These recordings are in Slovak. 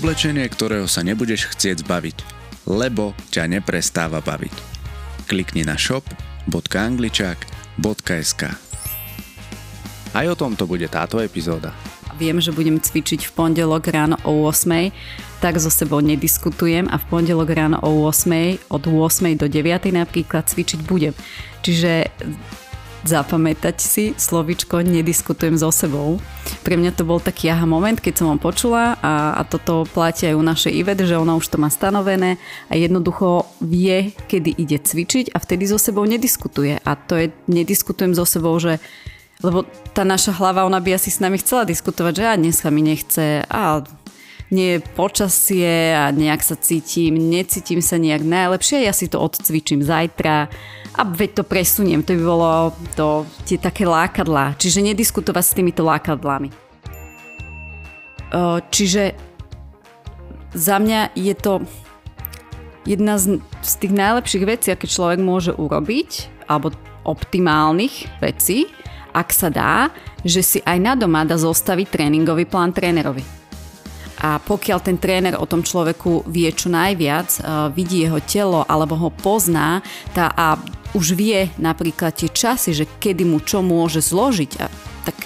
oblečenie, ktorého sa nebudeš chcieť zbaviť, lebo ťa neprestáva baviť. Klikni na shop.angličák.sk Aj o tomto bude táto epizóda. Viem, že budem cvičiť v pondelok ráno o 8, tak so sebou nediskutujem a v pondelok ráno o 8, od 8 do 9 napríklad cvičiť budem. Čiže zapamätať si slovičko nediskutujem so sebou. Pre mňa to bol taký aha moment, keď som ho počula a, a toto platí aj u našej Ivet, že ona už to má stanovené a jednoducho vie, kedy ide cvičiť a vtedy so sebou nediskutuje. A to je, nediskutujem so sebou, že lebo tá naša hlava, ona by asi s nami chcela diskutovať, že a dneska mi nechce a nie je počasie a nejak sa cítim, necítim sa nejak najlepšie, ja si to odcvičím zajtra a veď to presuniem, to by bolo to, tie také lákadlá, čiže nediskutovať s týmito lákadlami. Čiže za mňa je to jedna z, tých najlepších vecí, aké človek môže urobiť, alebo optimálnych vecí, ak sa dá, že si aj na doma dá zostaviť tréningový plán trénerovi a pokiaľ ten tréner o tom človeku vie čo najviac, vidí jeho telo alebo ho pozná tá, a už vie napríklad tie časy, že kedy mu čo môže zložiť, a, tak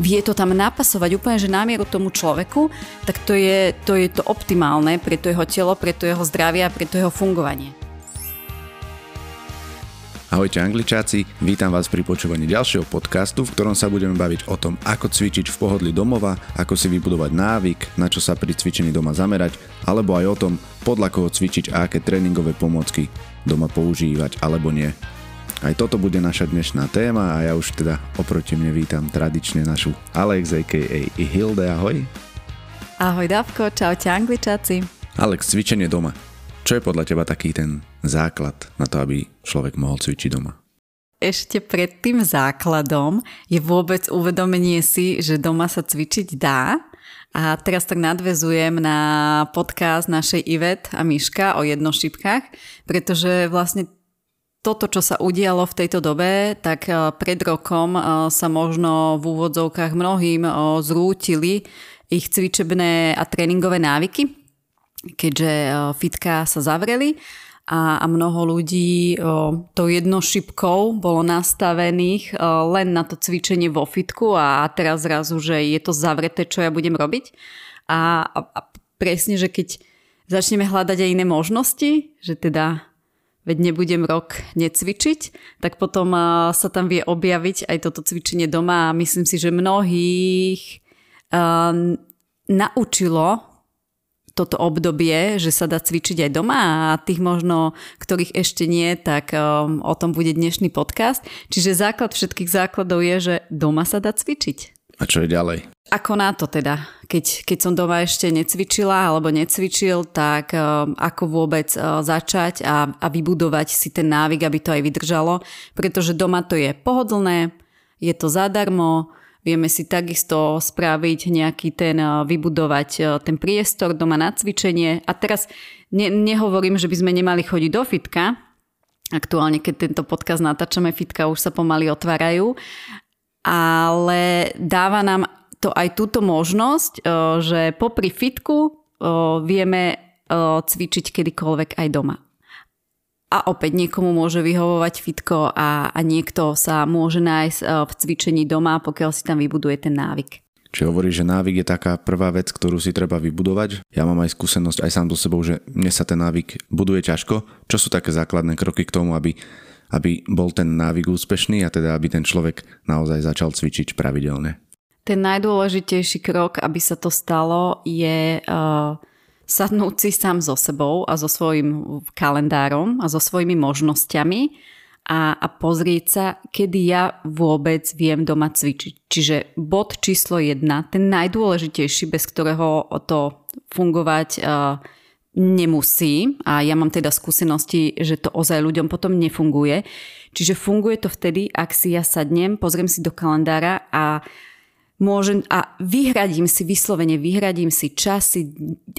vie to tam napasovať úplne, že na mieru tomu človeku, tak to je, to je to optimálne pre to jeho telo, pre to jeho zdravie a pre to jeho fungovanie. Ahojte angličáci, vítam vás pri počúvaní ďalšieho podcastu, v ktorom sa budeme baviť o tom, ako cvičiť v pohodli domova, ako si vybudovať návyk, na čo sa pri cvičení doma zamerať, alebo aj o tom, podľa koho cvičiť a aké tréningové pomôcky doma používať alebo nie. Aj toto bude naša dnešná téma a ja už teda oproti mne vítam tradične našu Alex a.k.a. Hilde, ahoj. Ahoj Davko, čaute angličáci. Alex, cvičenie doma. Čo je podľa teba taký ten základ na to, aby človek mohol cvičiť doma? Ešte pred tým základom je vôbec uvedomenie si, že doma sa cvičiť dá. A teraz tak nadvezujem na podcast našej Ivet a Miška o jednošipkách, pretože vlastne toto, čo sa udialo v tejto dobe, tak eh, pred rokom eh, sa možno v úvodzovkách mnohým eh, zrútili ich cvičebné a tréningové návyky keďže e, fitka sa zavreli a, a mnoho ľudí o, tou jednošipkou bolo nastavených o, len na to cvičenie vo fitku a, teraz zrazu, že je to zavreté, čo ja budem robiť. A, a, a presne, že keď začneme hľadať aj iné možnosti, že teda veď nebudem rok necvičiť, tak potom a, sa tam vie objaviť aj toto cvičenie doma a myslím si, že mnohých a, naučilo toto obdobie, že sa dá cvičiť aj doma a tých možno, ktorých ešte nie, tak um, o tom bude dnešný podcast. Čiže základ všetkých základov je, že doma sa dá cvičiť. A čo je ďalej? Ako na to teda? Keď, keď som doma ešte necvičila alebo necvičil, tak um, ako vôbec uh, začať a, a vybudovať si ten návyk, aby to aj vydržalo. Pretože doma to je pohodlné, je to zadarmo, Vieme si takisto spraviť nejaký ten, eh, vybudovať eh, ten priestor doma na cvičenie. A teraz ne, nehovorím, že by sme nemali chodiť do fitka. Aktuálne, keď tento podcast natáčame, fitka už sa pomaly otvárajú. Ale dáva nám to aj túto možnosť, eh, že popri fitku vieme cvičiť kedykoľvek aj doma. A opäť niekomu môže vyhovovať fitko a, a niekto sa môže nájsť e, v cvičení doma, pokiaľ si tam vybuduje ten návyk. Či hovorí, že návyk je taká prvá vec, ktorú si treba vybudovať. Ja mám aj skúsenosť aj sám so sebou, že mne sa ten návyk buduje ťažko. Čo sú také základné kroky k tomu, aby, aby bol ten návyk úspešný a teda aby ten človek naozaj začal cvičiť pravidelne? Ten najdôležitejší krok, aby sa to stalo, je uh, sadnúť si sám so sebou a so svojím kalendárom a so svojimi možnosťami a, a pozrieť sa, kedy ja vôbec viem doma cvičiť. Čiže bod číslo jedna, ten najdôležitejší, bez ktorého to fungovať uh, nemusí a ja mám teda skúsenosti, že to ozaj ľuďom potom nefunguje. Čiže funguje to vtedy, ak si ja sadnem, pozriem si do kalendára a môžem a vyhradím si, vyslovene vyhradím si časy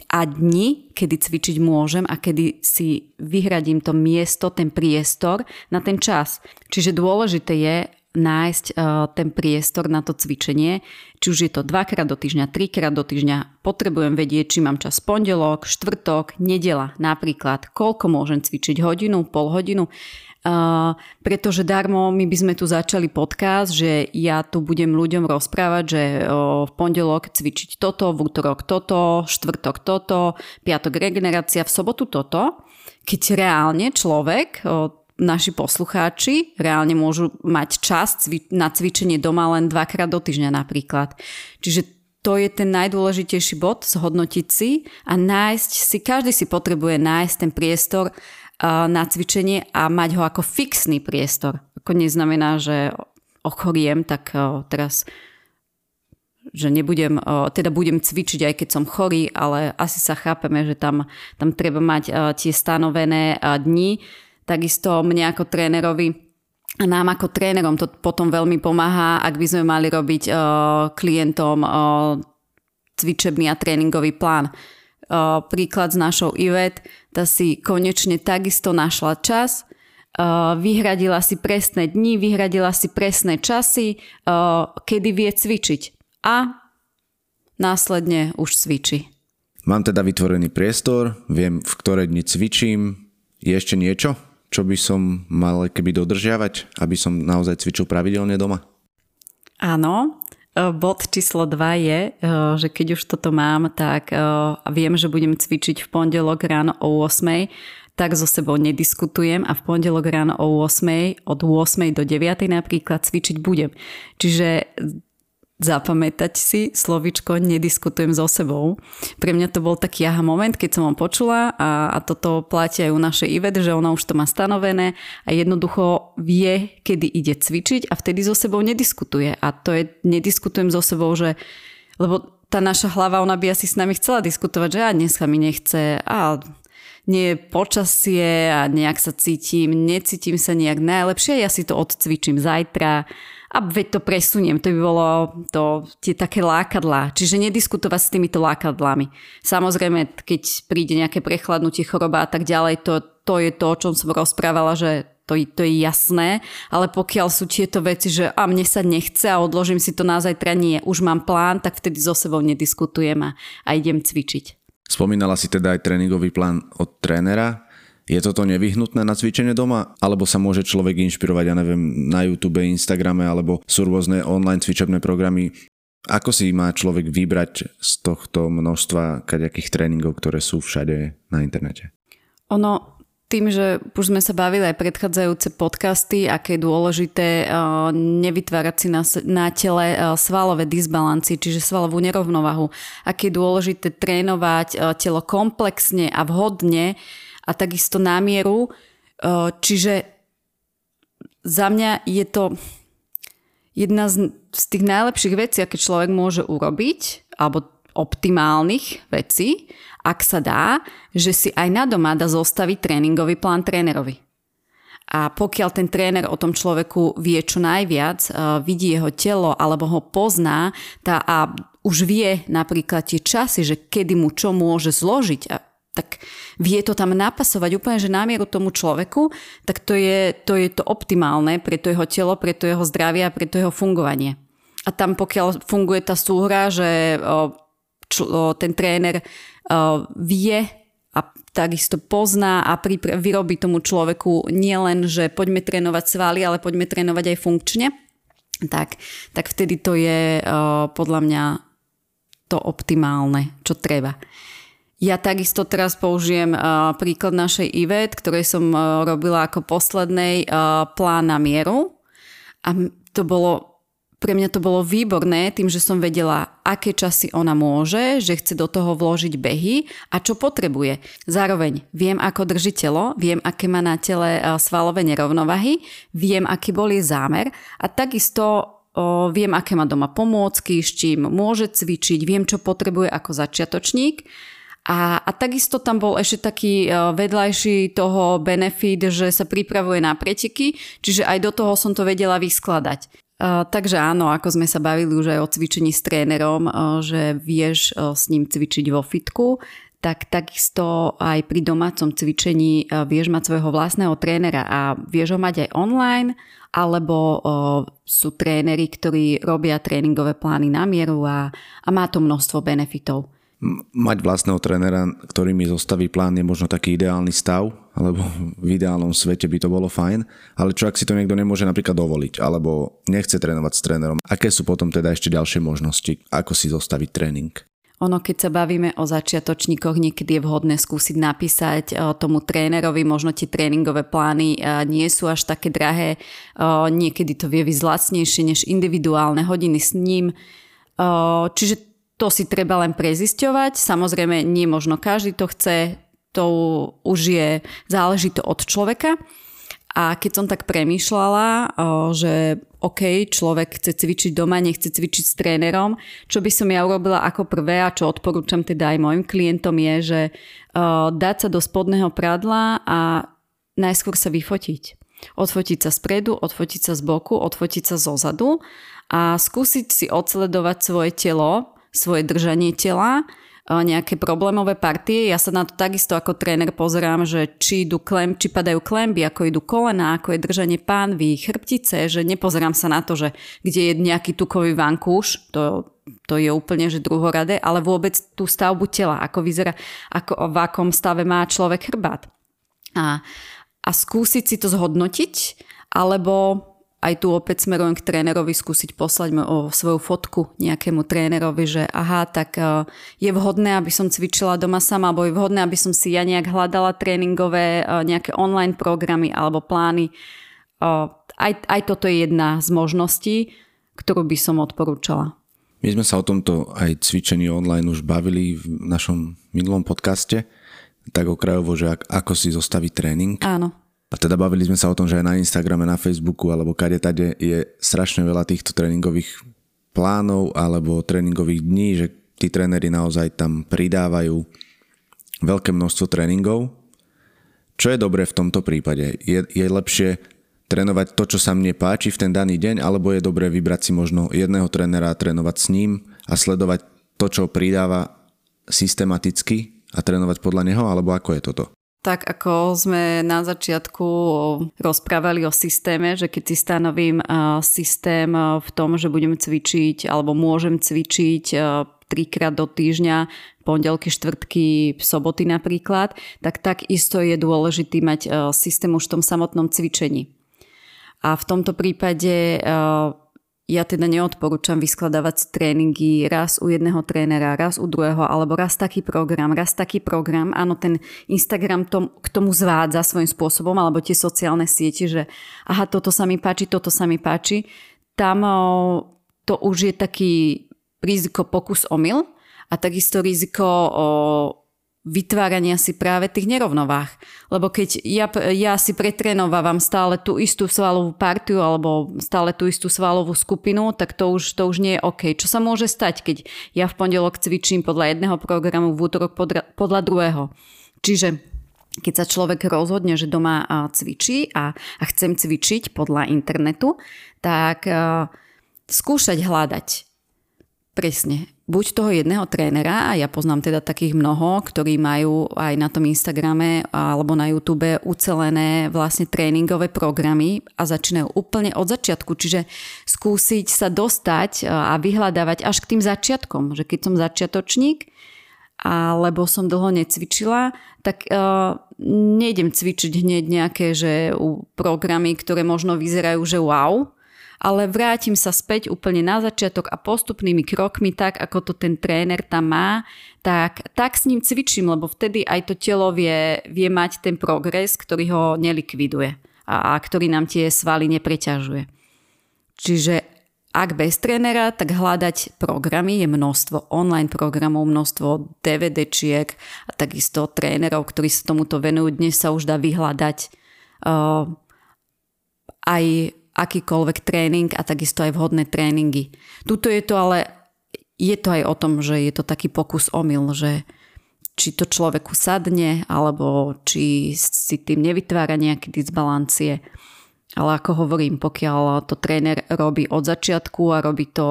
a dni, kedy cvičiť môžem a kedy si vyhradím to miesto, ten priestor na ten čas. Čiže dôležité je, nájsť uh, ten priestor na to cvičenie, či už je to dvakrát do týždňa, trikrát do týždňa, potrebujem vedieť, či mám čas pondelok, štvrtok, nedela. Napríklad, koľko môžem cvičiť, hodinu, pol hodinu, uh, pretože darmo my by sme tu začali podcast, že ja tu budem ľuďom rozprávať, že uh, v pondelok cvičiť toto, v útorok toto, štvrtok toto, piatok regenerácia, v sobotu toto, keď reálne človek uh, naši poslucháči reálne môžu mať čas na cvičenie doma len dvakrát do týždňa napríklad. Čiže to je ten najdôležitejší bod, zhodnotiť si a nájsť si, každý si potrebuje nájsť ten priestor na cvičenie a mať ho ako fixný priestor. Ako neznamená, že ochoriem, tak teraz že nebudem, teda budem cvičiť aj keď som chorý, ale asi sa chápeme, že tam, tam treba mať tie stanovené dni, Takisto mne ako trénerovi a nám ako trénerom to potom veľmi pomáha, ak by sme mali robiť klientom cvičebný a tréningový plán. Príklad s našou Ivet, tá si konečne takisto našla čas, uh, vyhradila si presné dni, vyhradila si presné časy, uh, kedy vie cvičiť a následne už cvičí. Mám teda vytvorený priestor, viem v ktoré dni cvičím. Je ešte niečo? čo by som mal keby dodržiavať, aby som naozaj cvičil pravidelne doma? Áno, bod číslo 2 je, e, že keď už toto mám, tak e, viem, že budem cvičiť v pondelok ráno o 8 tak so sebou nediskutujem a v pondelok ráno o 8, od 8 do 9 napríklad cvičiť budem. Čiže zapamätať si slovičko nediskutujem so sebou. Pre mňa to bol taký aha moment, keď som ho počula a, a toto platí aj u našej Ivet, že ona už to má stanovené a jednoducho vie, kedy ide cvičiť a vtedy so sebou nediskutuje. A to je, nediskutujem so sebou, že lebo tá naša hlava, ona by asi s nami chcela diskutovať, že a dneska mi nechce a nie je počasie a nejak sa cítim, necítim sa nejak najlepšie, ja si to odcvičím zajtra a veď to presuniem, to by bolo to, tie také lákadlá. Čiže nediskutovať s týmito lákadlami. Samozrejme, keď príde nejaké prechladnutie, choroba a tak ďalej, to, to je to, o čom som rozprávala, že to, to je jasné, ale pokiaľ sú tieto veci, že a mne sa nechce a odložím si to na zajtra, nie, už mám plán, tak vtedy so sebou nediskutujem a, a idem cvičiť. Spomínala si teda aj tréningový plán od trénera. Je toto nevyhnutné na cvičenie doma? Alebo sa môže človek inšpirovať, ja neviem, na YouTube, Instagrame, alebo sú rôzne online cvičebné programy. Ako si má človek vybrať z tohto množstva kaďakých tréningov, ktoré sú všade na internete? Ono, tým, že už sme sa bavili aj predchádzajúce podcasty, aké je dôležité uh, nevytvárať si na, na tele uh, svalové disbalanci, čiže svalovú nerovnovahu, aké je dôležité trénovať uh, telo komplexne a vhodne, a takisto námieru. Čiže za mňa je to jedna z, z tých najlepších vecí, aké človek môže urobiť, alebo optimálnych vecí, ak sa dá, že si aj na doma dá zostaviť tréningový plán trénerovi. A pokiaľ ten tréner o tom človeku vie čo najviac, vidí jeho telo alebo ho pozná tá, a už vie napríklad tie časy, že kedy mu čo môže zložiť a tak vie to tam napasovať úplne, že námieru tomu človeku, tak to je, to je to optimálne pre to jeho telo, pre to jeho zdravie a pre to jeho fungovanie. A tam pokiaľ funguje tá súhra, že čo, ten tréner o, vie a takisto pozná a pripra- vyrobí tomu človeku nielen, že poďme trénovať svaly, ale poďme trénovať aj funkčne, tak, tak vtedy to je o, podľa mňa to optimálne, čo treba. Ja takisto teraz použijem uh, príklad našej IVET, ktorej som uh, robila ako poslednej uh, plán na mieru. A to bolo, pre mňa to bolo výborné tým, že som vedela, aké časy ona môže, že chce do toho vložiť behy a čo potrebuje. Zároveň viem, ako drží telo, viem, aké má na tele svalové nerovnovahy, viem, aký bol jej zámer a takisto o, viem, aké má doma pomôcky, s čím môže cvičiť, viem, čo potrebuje ako začiatočník a, a takisto tam bol ešte taký e, vedľajší toho benefit, že sa pripravuje na preteky, čiže aj do toho som to vedela vyskladať. Uh, takže áno, ako sme sa bavili už aj o cvičení s trénerom, uh, že vieš uh, s ním cvičiť vo fitku, tak takisto aj pri domácom cvičení e, vieš mať svojho vlastného trénera a vieš ho mať aj online, alebo sú tréneri, ktorí robia tréningové plány na mieru a, a má to množstvo benefitov. Mať vlastného trénera, ktorý mi zostaví plán, je možno taký ideálny stav, alebo v ideálnom svete by to bolo fajn, ale čo ak si to niekto nemôže napríklad dovoliť, alebo nechce trénovať s trénerom, aké sú potom teda ešte ďalšie možnosti, ako si zostaviť tréning? Ono, keď sa bavíme o začiatočníkoch, niekedy je vhodné skúsiť napísať eh, tomu trénerovi, možno tie tréningové plány eh, nie sú až také drahé, eh, niekedy to vie byť než individuálne hodiny s ním. Čiže to si treba len prezisťovať. Samozrejme, nie možno každý to chce, to už je, záleží od človeka. A keď som tak premýšľala, že OK, človek chce cvičiť doma, nechce cvičiť s trénerom, čo by som ja urobila ako prvé a čo odporúčam teda aj mojim klientom je, že dať sa do spodného pradla a najskôr sa vyfotiť. Odfotiť sa spredu, odfotiť sa z boku, odfotiť sa zo zadu a skúsiť si odsledovať svoje telo, svoje držanie tela nejaké problémové partie. Ja sa na to takisto ako tréner pozerám, že či idú klem, či padajú klemby, ako idú kolena, ako je držanie pánvy, chrbtice, že nepozerám sa na to, že kde je nejaký tukový vankúš, to, to je úplne že druhoradé, ale vôbec tú stavbu tela, ako vyzerá, ako, v akom stave má človek chrbát. A, a skúsiť si to zhodnotiť, alebo aj tu opäť smerujem k trénerovi skúsiť poslať o svoju fotku nejakému trénerovi, že aha, tak e, je vhodné, aby som cvičila doma sama, alebo je vhodné, aby som si ja nejak hľadala tréningové e, nejaké online programy alebo plány. E, aj, aj toto je jedna z možností, ktorú by som odporúčala. My sme sa o tomto aj cvičení online už bavili v našom minulom podcaste, tak okrajovo, že ako si zostaviť tréning. Áno. A teda bavili sme sa o tom, že aj na Instagrame, na Facebooku alebo kade tade je strašne veľa týchto tréningových plánov alebo tréningových dní, že tí tréneri naozaj tam pridávajú veľké množstvo tréningov. Čo je dobré v tomto prípade? Je, je lepšie trénovať to, čo sa mne páči v ten daný deň, alebo je dobré vybrať si možno jedného trénera a trénovať s ním a sledovať to, čo pridáva systematicky a trénovať podľa neho, alebo ako je toto? Tak ako sme na začiatku rozprávali o systéme, že keď si stanovím systém v tom, že budem cvičiť alebo môžem cvičiť trikrát do týždňa, pondelky, štvrtky, soboty napríklad, tak takisto je dôležitý mať systém už v tom samotnom cvičení. A v tomto prípade ja teda neodporúčam vyskladávať tréningy raz u jedného trénera, raz u druhého, alebo raz taký program, raz taký program. Áno, ten Instagram tom, k tomu zvádza svojím spôsobom, alebo tie sociálne siete, že aha, toto sa mi páči, toto sa mi páči. Tam to už je taký riziko pokus omyl a takisto riziko o vytvárania si práve tých nerovnovách. Lebo keď ja, ja si pretrénovávam stále tú istú svalovú partiu alebo stále tú istú svalovú skupinu, tak to už, to už nie je OK. Čo sa môže stať, keď ja v pondelok cvičím podľa jedného programu, v útorok podľa, podľa druhého. Čiže keď sa človek rozhodne, že doma cvičí a, a chcem cvičiť podľa internetu, tak uh, skúšať hľadať presne buď toho jedného trénera, a ja poznám teda takých mnoho, ktorí majú aj na tom Instagrame alebo na YouTube ucelené vlastne tréningové programy a začínajú úplne od začiatku, čiže skúsiť sa dostať a vyhľadávať až k tým začiatkom, že keď som začiatočník, alebo som dlho necvičila, tak uh, nejdem cvičiť hneď nejaké že programy, ktoré možno vyzerajú, že wow, ale vrátim sa späť úplne na začiatok a postupnými krokmi, tak ako to ten tréner tam má, tak, tak s ním cvičím, lebo vtedy aj to telo vie, vie mať ten progres, ktorý ho nelikviduje a, a ktorý nám tie svaly nepreťažuje. Čiže ak bez trénera, tak hľadať programy je množstvo online programov, množstvo DVDčiek a takisto trénerov, ktorí sa tomuto venujú. Dnes sa už dá vyhľadať uh, aj akýkoľvek tréning a takisto aj vhodné tréningy. Tuto je to ale, je to aj o tom, že je to taký pokus omyl, že či to človeku sadne, alebo či si tým nevytvára nejaké disbalancie. Ale ako hovorím, pokiaľ to tréner robí od začiatku a robí to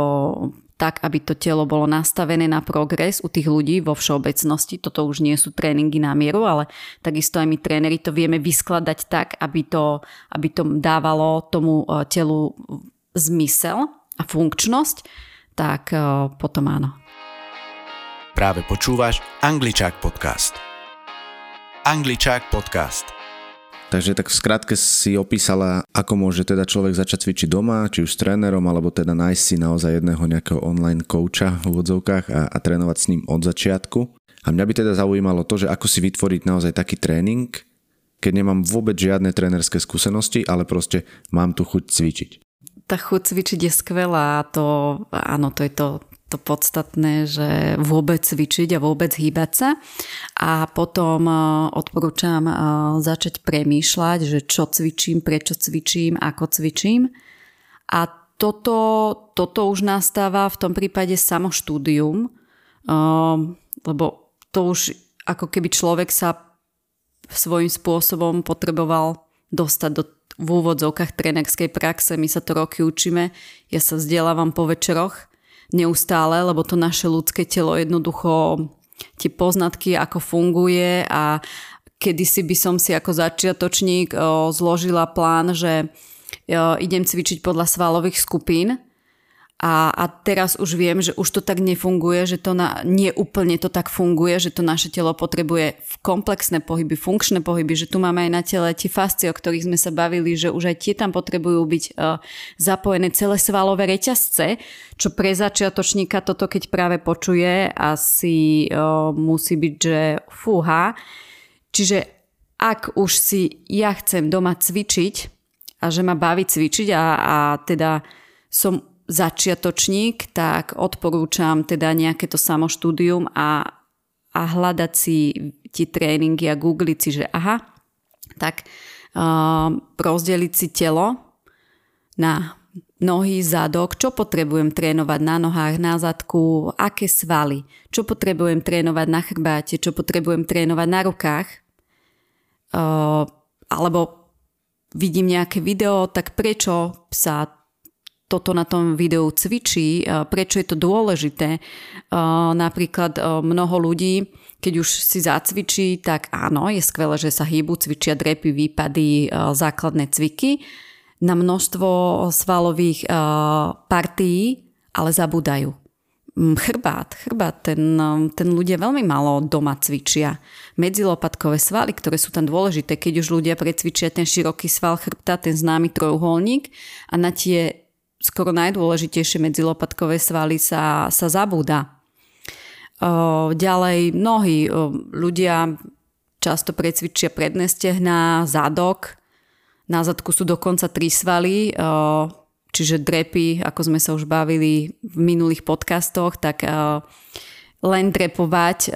tak, aby to telo bolo nastavené na progres u tých ľudí vo všeobecnosti. Toto už nie sú tréningy na mieru, ale takisto aj my tréneri to vieme vyskladať tak, aby to, aby to dávalo tomu e, telu zmysel a funkčnosť, tak e, potom áno. Práve počúvaš Angličák podcast. Angličák podcast – Takže tak v skratke si opísala, ako môže teda človek začať cvičiť doma, či už s trénerom, alebo teda nájsť si naozaj jedného nejakého online kouča v úvodzovkách a, a trénovať s ním od začiatku. A mňa by teda zaujímalo to, že ako si vytvoriť naozaj taký tréning, keď nemám vôbec žiadne trénerské skúsenosti, ale proste mám tu chuť cvičiť. Tá chuť cvičiť je skvelá, to, áno, to je to to podstatné, že vôbec cvičiť a vôbec hýbať sa. A potom e, odporúčam e, začať premýšľať, že čo cvičím, prečo cvičím, ako cvičím. A toto, toto už nastáva v tom prípade samo štúdium, e, lebo to už ako keby človek sa svojím spôsobom potreboval dostať do v úvodzovkách trénerskej praxe. My sa to roky učíme. Ja sa vzdelávam po večeroch neustále, lebo to naše ľudské telo jednoducho tie poznatky, ako funguje a kedysi by som si ako začiatočník zložila plán, že idem cvičiť podľa svalových skupín a, a teraz už viem, že už to tak nefunguje, že to na, nie úplne to tak funguje, že to naše telo potrebuje komplexné pohyby, funkčné pohyby, že tu máme aj na tele tie fascie, o ktorých sme sa bavili, že už aj tie tam potrebujú byť uh, zapojené celé svalové reťazce, čo pre začiatočníka toto keď práve počuje, asi uh, musí byť, že fúha. Čiže ak už si ja chcem doma cvičiť a že ma baví cvičiť a, a teda som začiatočník, tak odporúčam teda nejaké to samoštúdium a, a hľadať si tie tréningy a googliť si, že aha, tak uh, rozdeliť si telo na nohy, zadok, čo potrebujem trénovať na nohách, na zadku, aké svaly, čo potrebujem trénovať na chrbáte, čo potrebujem trénovať na rukách, uh, alebo vidím nejaké video, tak prečo sa toto na tom videu cvičí, prečo je to dôležité. Napríklad mnoho ľudí, keď už si zacvičí, tak áno, je skvelé, že sa hýbu, cvičia drepy, výpady, základné cviky na množstvo svalových partií, ale zabúdajú. Mm, chrbát, chrbát, ten, ten ľudia veľmi málo doma cvičia. Medzilopatkové svaly, ktoré sú tam dôležité, keď už ľudia precvičia ten široký sval chrbta, ten známy trojuholník a na tie skoro najdôležitejšie medzilopatkové svaly sa, sa zabúda. Ďalej nohy. Ľudia často precvičia predné stehná, zadok. Na zadku sú dokonca tri svaly, čiže drepy, ako sme sa už bavili v minulých podcastoch, tak len drepovať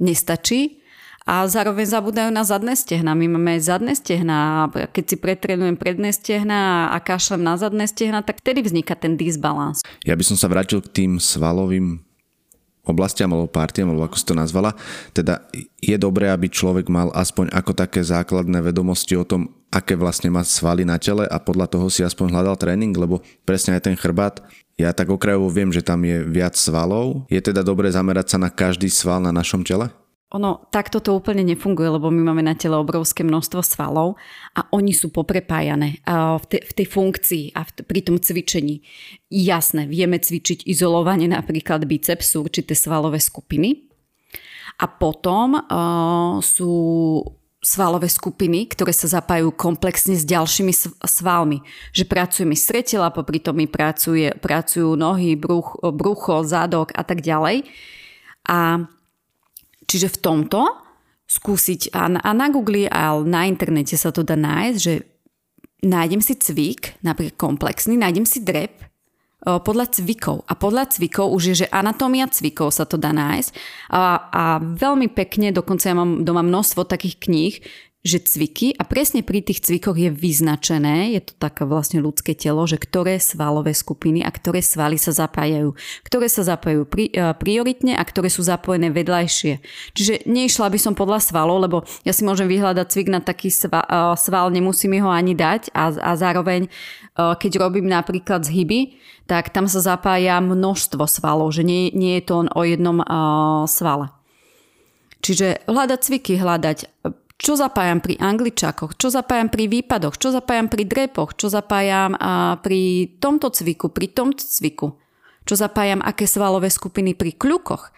nestačí a zároveň zabúdajú na zadné stehna. My máme zadné stehna a keď si pretrenujem predné stehna a kašlem na zadné stehna, tak vtedy vzniká ten disbalans. Ja by som sa vrátil k tým svalovým oblastiam alebo partiam, alebo ako si to nazvala. Teda je dobré, aby človek mal aspoň ako také základné vedomosti o tom, aké vlastne má svaly na tele a podľa toho si aspoň hľadal tréning, lebo presne aj ten chrbát ja tak okrajovo viem, že tam je viac svalov. Je teda dobré zamerať sa na každý sval na našom tele? Ono takto to úplne nefunguje, lebo my máme na tele obrovské množstvo svalov a oni sú poprepájané v, te, v tej funkcii a v, pri tom cvičení. Jasné, vieme cvičiť izolovane napríklad biceps, sú určité svalové skupiny. A potom uh, sú svalové skupiny, ktoré sa zapájajú komplexne s ďalšími svalmi. Že pracujeme stretela, popri tom mi pracuje, pracujú nohy, bruch, brucho, zadok a tak ďalej. A Čiže v tomto skúsiť, a na, a na Google a na internete sa to dá nájsť, že nájdem si cvik, napríklad komplexný, nájdem si drep podľa cvikov. A podľa cvikov už je, že anatómia cvikov sa to dá nájsť. A, a veľmi pekne, dokonca ja mám doma množstvo takých kníh, že cviky, a presne pri tých cvikoch je vyznačené, je to také vlastne ľudské telo, že ktoré svalové skupiny a ktoré svaly sa zapájajú. Ktoré sa zapájajú pri, uh, prioritne a ktoré sú zapojené vedľajšie. Čiže neišla by som podľa svalov, lebo ja si môžem vyhľadať cvik na taký sval, uh, sval nemusím ho ani dať a, a zároveň, uh, keď robím napríklad zhyby, tak tam sa zapája množstvo svalov, že nie, nie je to len o jednom uh, svale. Čiže hľadať cviky, hľadať čo zapájam pri angličakoch, čo zapájam pri výpadoch, čo zapájam pri drepoch, čo zapájam a pri tomto cviku, pri tomto cviku, čo zapájam aké svalové skupiny pri kľukoch.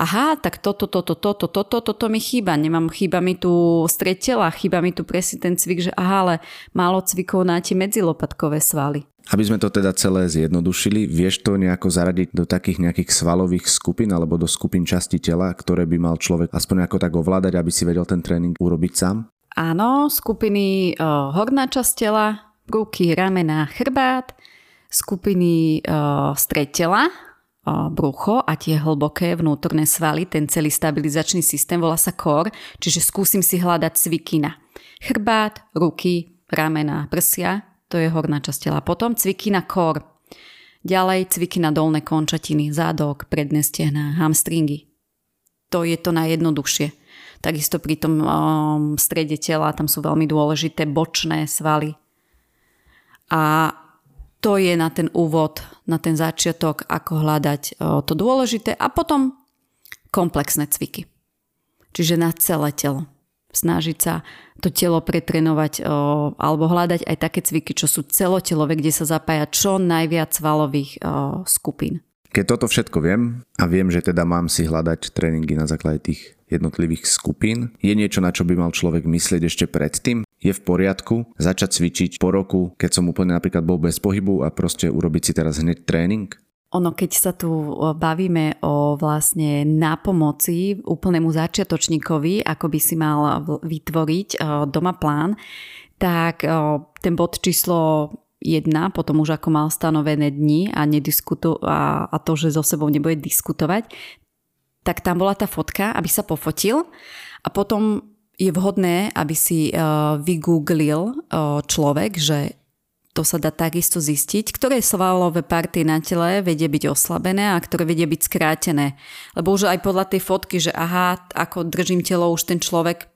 Aha, tak toto, toto, toto, toto, toto mi chýba. Nemám, chýba mi tu stretela, chýba mi tu presne ten cvik, že aha, ale málo cvikov na tie medzilopatkové svaly. Aby sme to teda celé zjednodušili, vieš to nejako zaradiť do takých nejakých svalových skupín alebo do skupín časti tela, ktoré by mal človek aspoň ako tak ovládať, aby si vedel ten tréning urobiť sám? Áno, skupiny o, horná časť tela, ruky, ramena, chrbát, skupiny o, stred tela, o, brucho a tie hlboké vnútorné svaly, ten celý stabilizačný systém volá sa core, čiže skúsim si hľadať cviky chrbát, ruky, ramena, prsia, to je horná časť tela. Potom cviky na kor. Ďalej cviky dolné končatiny, zádok, predné stehná, hamstringy. To je to najjednoduchšie. Takisto pri tom um, strede tela tam sú veľmi dôležité bočné svaly. A to je na ten úvod, na ten začiatok, ako hľadať to dôležité a potom komplexné cviky. Čiže na celé telo snažiť sa to telo pretrenovať alebo hľadať aj také cviky, čo sú celotelové, kde sa zapája čo najviac svalových skupín. Keď toto všetko viem a viem, že teda mám si hľadať tréningy na základe tých jednotlivých skupín, je niečo, na čo by mal človek myslieť ešte predtým? Je v poriadku začať cvičiť po roku, keď som úplne napríklad bol bez pohybu a proste urobiť si teraz hneď tréning? Ono, keď sa tu bavíme o vlastne nápomoci úplnému začiatočníkovi, ako by si mal vytvoriť doma plán, tak ten bod číslo jedna, potom už ako mal stanovené dni a, nediskuto- a, a to, že so sebou nebude diskutovať, tak tam bola tá fotka, aby sa pofotil a potom je vhodné, aby si vygooglil človek, že to sa dá takisto zistiť, ktoré svalové partie na tele vedia byť oslabené a ktoré vedia byť skrátené. Lebo už aj podľa tej fotky, že aha, ako držím telo, už ten človek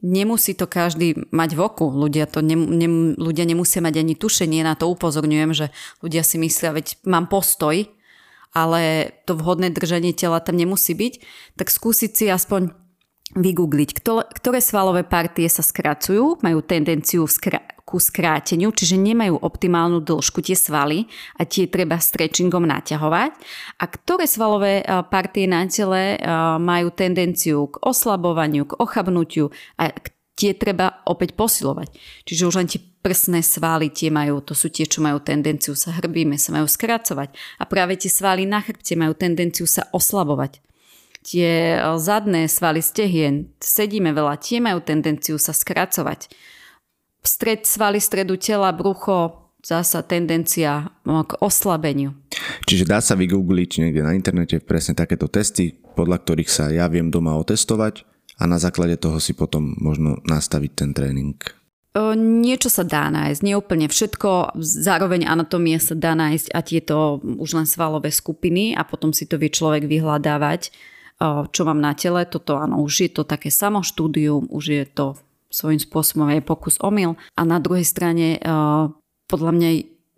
nemusí to každý mať v oku. Ľudia, to ne, ne, ľudia nemusia mať ani tušenie, na to upozorňujem, že ľudia si myslia, veď mám postoj, ale to vhodné držanie tela tam nemusí byť, tak skúsiť si aspoň vygoogliť, ktoré svalové partie sa skracujú, majú tendenciu skra- ku skráteniu, čiže nemajú optimálnu dĺžku tie svaly a tie treba stretchingom naťahovať. A ktoré svalové partie na tele majú tendenciu k oslabovaniu, k ochabnutiu a tie treba opäť posilovať. Čiže už len tie prsné svaly tie majú, to sú tie, čo majú tendenciu sa hrbíme, sa majú skracovať. A práve tie svaly na chrbte majú tendenciu sa oslabovať tie zadné svaly stehien, sedíme veľa, tie majú tendenciu sa skracovať stred svaly stredu tela, brucho, zasa tendencia k oslabeniu. Čiže dá sa vygoogliť niekde na internete presne takéto testy, podľa ktorých sa ja viem doma otestovať a na základe toho si potom možno nastaviť ten tréning. Niečo sa dá nájsť, nie úplne všetko, zároveň anatómie sa dá nájsť a tieto už len svalové skupiny a potom si to vie človek vyhľadávať, čo mám na tele, toto áno, už je to také samoštúdium, už je to svojím spôsobom aj pokus omyl. A na druhej strane podľa mňa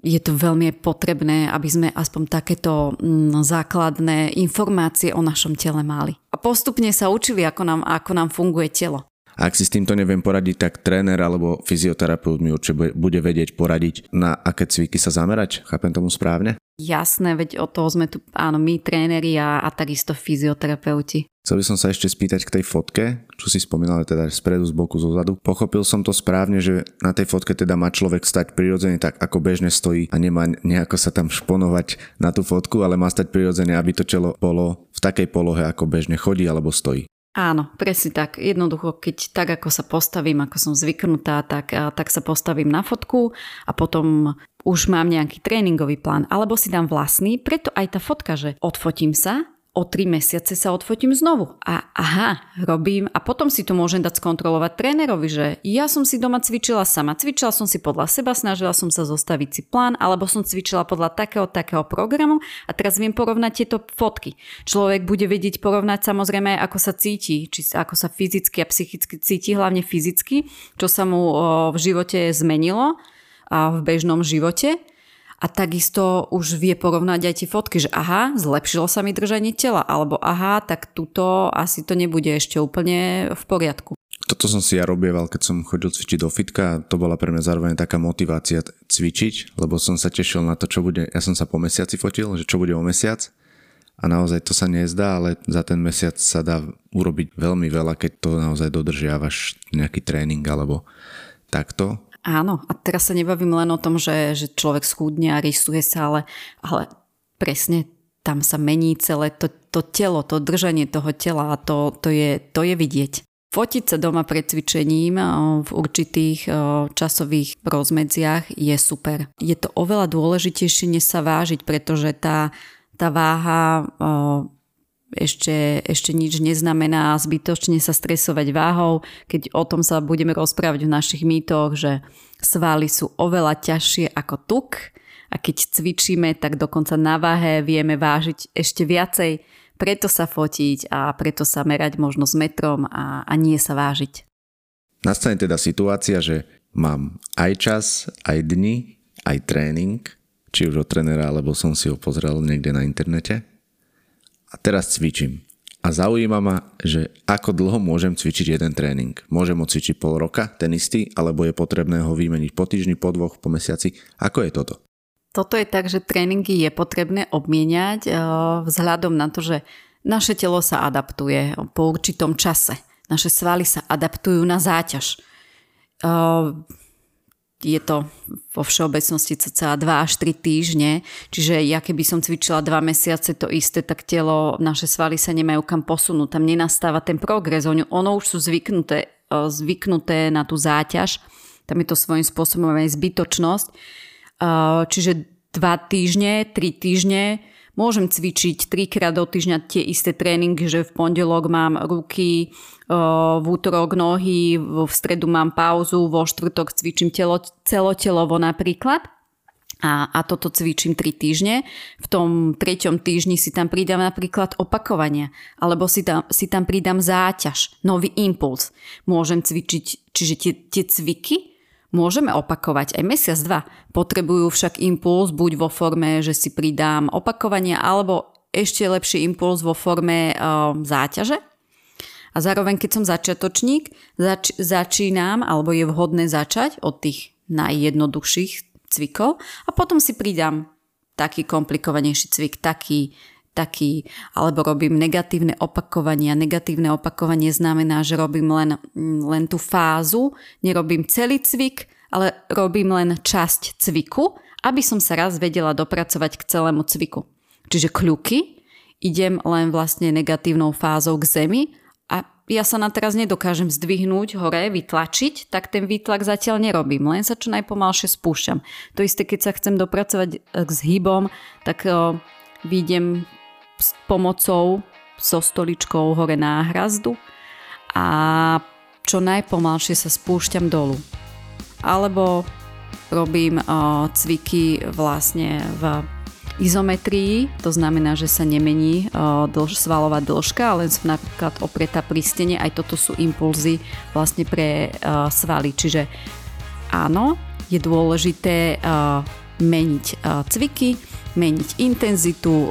je to veľmi potrebné, aby sme aspoň takéto mm, základné informácie o našom tele mali. A postupne sa učili, ako nám, ako nám funguje telo. A ak si s týmto neviem poradiť, tak tréner alebo fyzioterapeut mi určite bude vedieť poradiť, na aké cviky sa zamerať. Chápem tomu správne? Jasné, veď o toho sme tu, áno, my tréneri a, a takisto fyzioterapeuti. Chcel by som sa ešte spýtať k tej fotke, čo si spomínal teda spredu, z boku, zo zadu. Pochopil som to správne, že na tej fotke teda má človek stať prirodzene tak, ako bežne stojí a nemá nejako sa tam šponovať na tú fotku, ale má stať prirodzene, aby to čelo bolo v takej polohe, ako bežne chodí alebo stojí. Áno, presne tak. Jednoducho, keď tak, ako sa postavím, ako som zvyknutá, tak, tak sa postavím na fotku a potom už mám nejaký tréningový plán, alebo si dám vlastný, preto aj tá fotka, že odfotím sa, o tri mesiace sa odfotím znovu. A aha, robím a potom si to môžem dať skontrolovať trénerovi, že ja som si doma cvičila sama. Cvičila som si podľa seba, snažila som sa zostaviť si plán, alebo som cvičila podľa takého, takého programu a teraz viem porovnať tieto fotky. Človek bude vedieť porovnať samozrejme, ako sa cíti, či ako sa fyzicky a psychicky cíti, hlavne fyzicky, čo sa mu v živote zmenilo a v bežnom živote a takisto už vie porovnať aj tie fotky, že aha, zlepšilo sa mi držanie tela, alebo aha, tak tuto asi to nebude ešte úplne v poriadku. Toto som si ja robieval, keď som chodil cvičiť do fitka, to bola pre mňa zároveň taká motivácia cvičiť, lebo som sa tešil na to, čo bude, ja som sa po mesiaci fotil, že čo bude o mesiac a naozaj to sa nezdá, ale za ten mesiac sa dá urobiť veľmi veľa, keď to naozaj dodržiavaš nejaký tréning alebo takto. Áno, a teraz sa nebavím len o tom, že, že človek schúdne a rysuje sa, ale, ale presne tam sa mení celé to, to telo, to držanie toho tela a to, to, je, to je vidieť. Fotiť sa doma pred cvičením v určitých časových rozmedziach je super. Je to oveľa dôležitejšie, než sa vážiť, pretože tá, tá váha ešte, ešte nič neznamená zbytočne sa stresovať váhou, keď o tom sa budeme rozprávať v našich mýtoch, že svaly sú oveľa ťažšie ako tuk a keď cvičíme, tak dokonca na váhe vieme vážiť ešte viacej, preto sa fotiť a preto sa merať možno s metrom a, a nie sa vážiť. Nastane teda situácia, že mám aj čas, aj dni, aj tréning, či už od trenera, alebo som si ho pozrel niekde na internete a teraz cvičím. A zaujíma ma, že ako dlho môžem cvičiť jeden tréning. Môžem ho cvičiť pol roka, ten istý, alebo je potrebné ho vymeniť po týždni, po dvoch, po mesiaci. Ako je toto? Toto je tak, že tréningy je potrebné obmieniať eh, vzhľadom na to, že naše telo sa adaptuje po určitom čase. Naše svaly sa adaptujú na záťaž eh, je to vo všeobecnosti cca 2 až 3 týždne, čiže ja keby som cvičila 2 mesiace to isté, tak telo, naše svaly sa nemajú kam posunúť, tam nenastáva ten progres, ono, ono už sú zvyknuté, e, zvyknuté na tú záťaž, tam je to svojím spôsobom aj zbytočnosť, e, čiže 2 týždne, 3 týždne Môžem cvičiť trikrát do týždňa tie isté tréningy, že v pondelok mám ruky, v útorok nohy, v stredu mám pauzu, vo štvrtok cvičím telo, celotelovo napríklad. A, a toto cvičím 3 týždne. V tom treťom týždni si tam pridám napríklad opakovania, alebo si tam, si tam pridám záťaž, nový impuls. Môžem cvičiť, čiže tie, tie cviky Môžeme opakovať aj mesiac, dva. Potrebujú však impuls buď vo forme, že si pridám opakovania, alebo ešte lepší impuls vo forme uh, záťaže. A zároveň, keď som začiatočník, zač- začínam, alebo je vhodné začať od tých najjednoduchších cvikov a potom si pridám taký komplikovanejší cvik, taký, taký, alebo robím negatívne opakovania. Negatívne opakovanie znamená, že robím len, len tú fázu, nerobím celý cvik, ale robím len časť cviku, aby som sa raz vedela dopracovať k celému cviku. Čiže kľuky, idem len vlastne negatívnou fázou k zemi a ja sa na teraz nedokážem zdvihnúť hore, vytlačiť, tak ten výtlak zatiaľ nerobím, len sa čo najpomalšie spúšťam. To isté, keď sa chcem dopracovať k zhybom, tak o, výjdem s pomocou so stoličkou hore na hrazdu a čo najpomalšie sa spúšťam dolu. Alebo robím cviky vlastne v izometrii, to znamená, že sa nemení dlž, svalová dĺžka, len sú napríklad opretá pri stene, aj toto sú impulzy vlastne pre svaly. Čiže áno, je dôležité meniť cviky, meniť intenzitu,